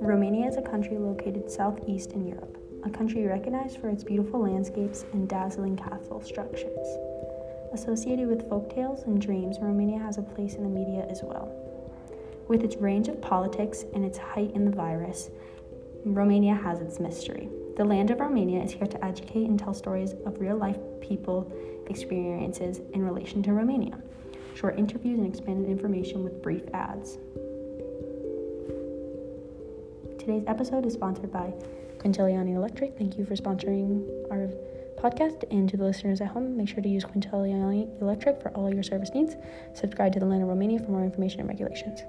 Romania is a country located southeast in Europe, a country recognized for its beautiful landscapes and dazzling castle structures. Associated with folktales and dreams, Romania has a place in the media as well. With its range of politics and its height in the virus, Romania has its mystery. The land of Romania is here to educate and tell stories of real life people experiences in relation to Romania. Short interviews and expanded information with brief ads. Today's episode is sponsored by Quintiliani Electric. Thank you for sponsoring our podcast. And to the listeners at home, make sure to use Quintiliani Electric for all your service needs. Subscribe to the Land of Romania for more information and regulations.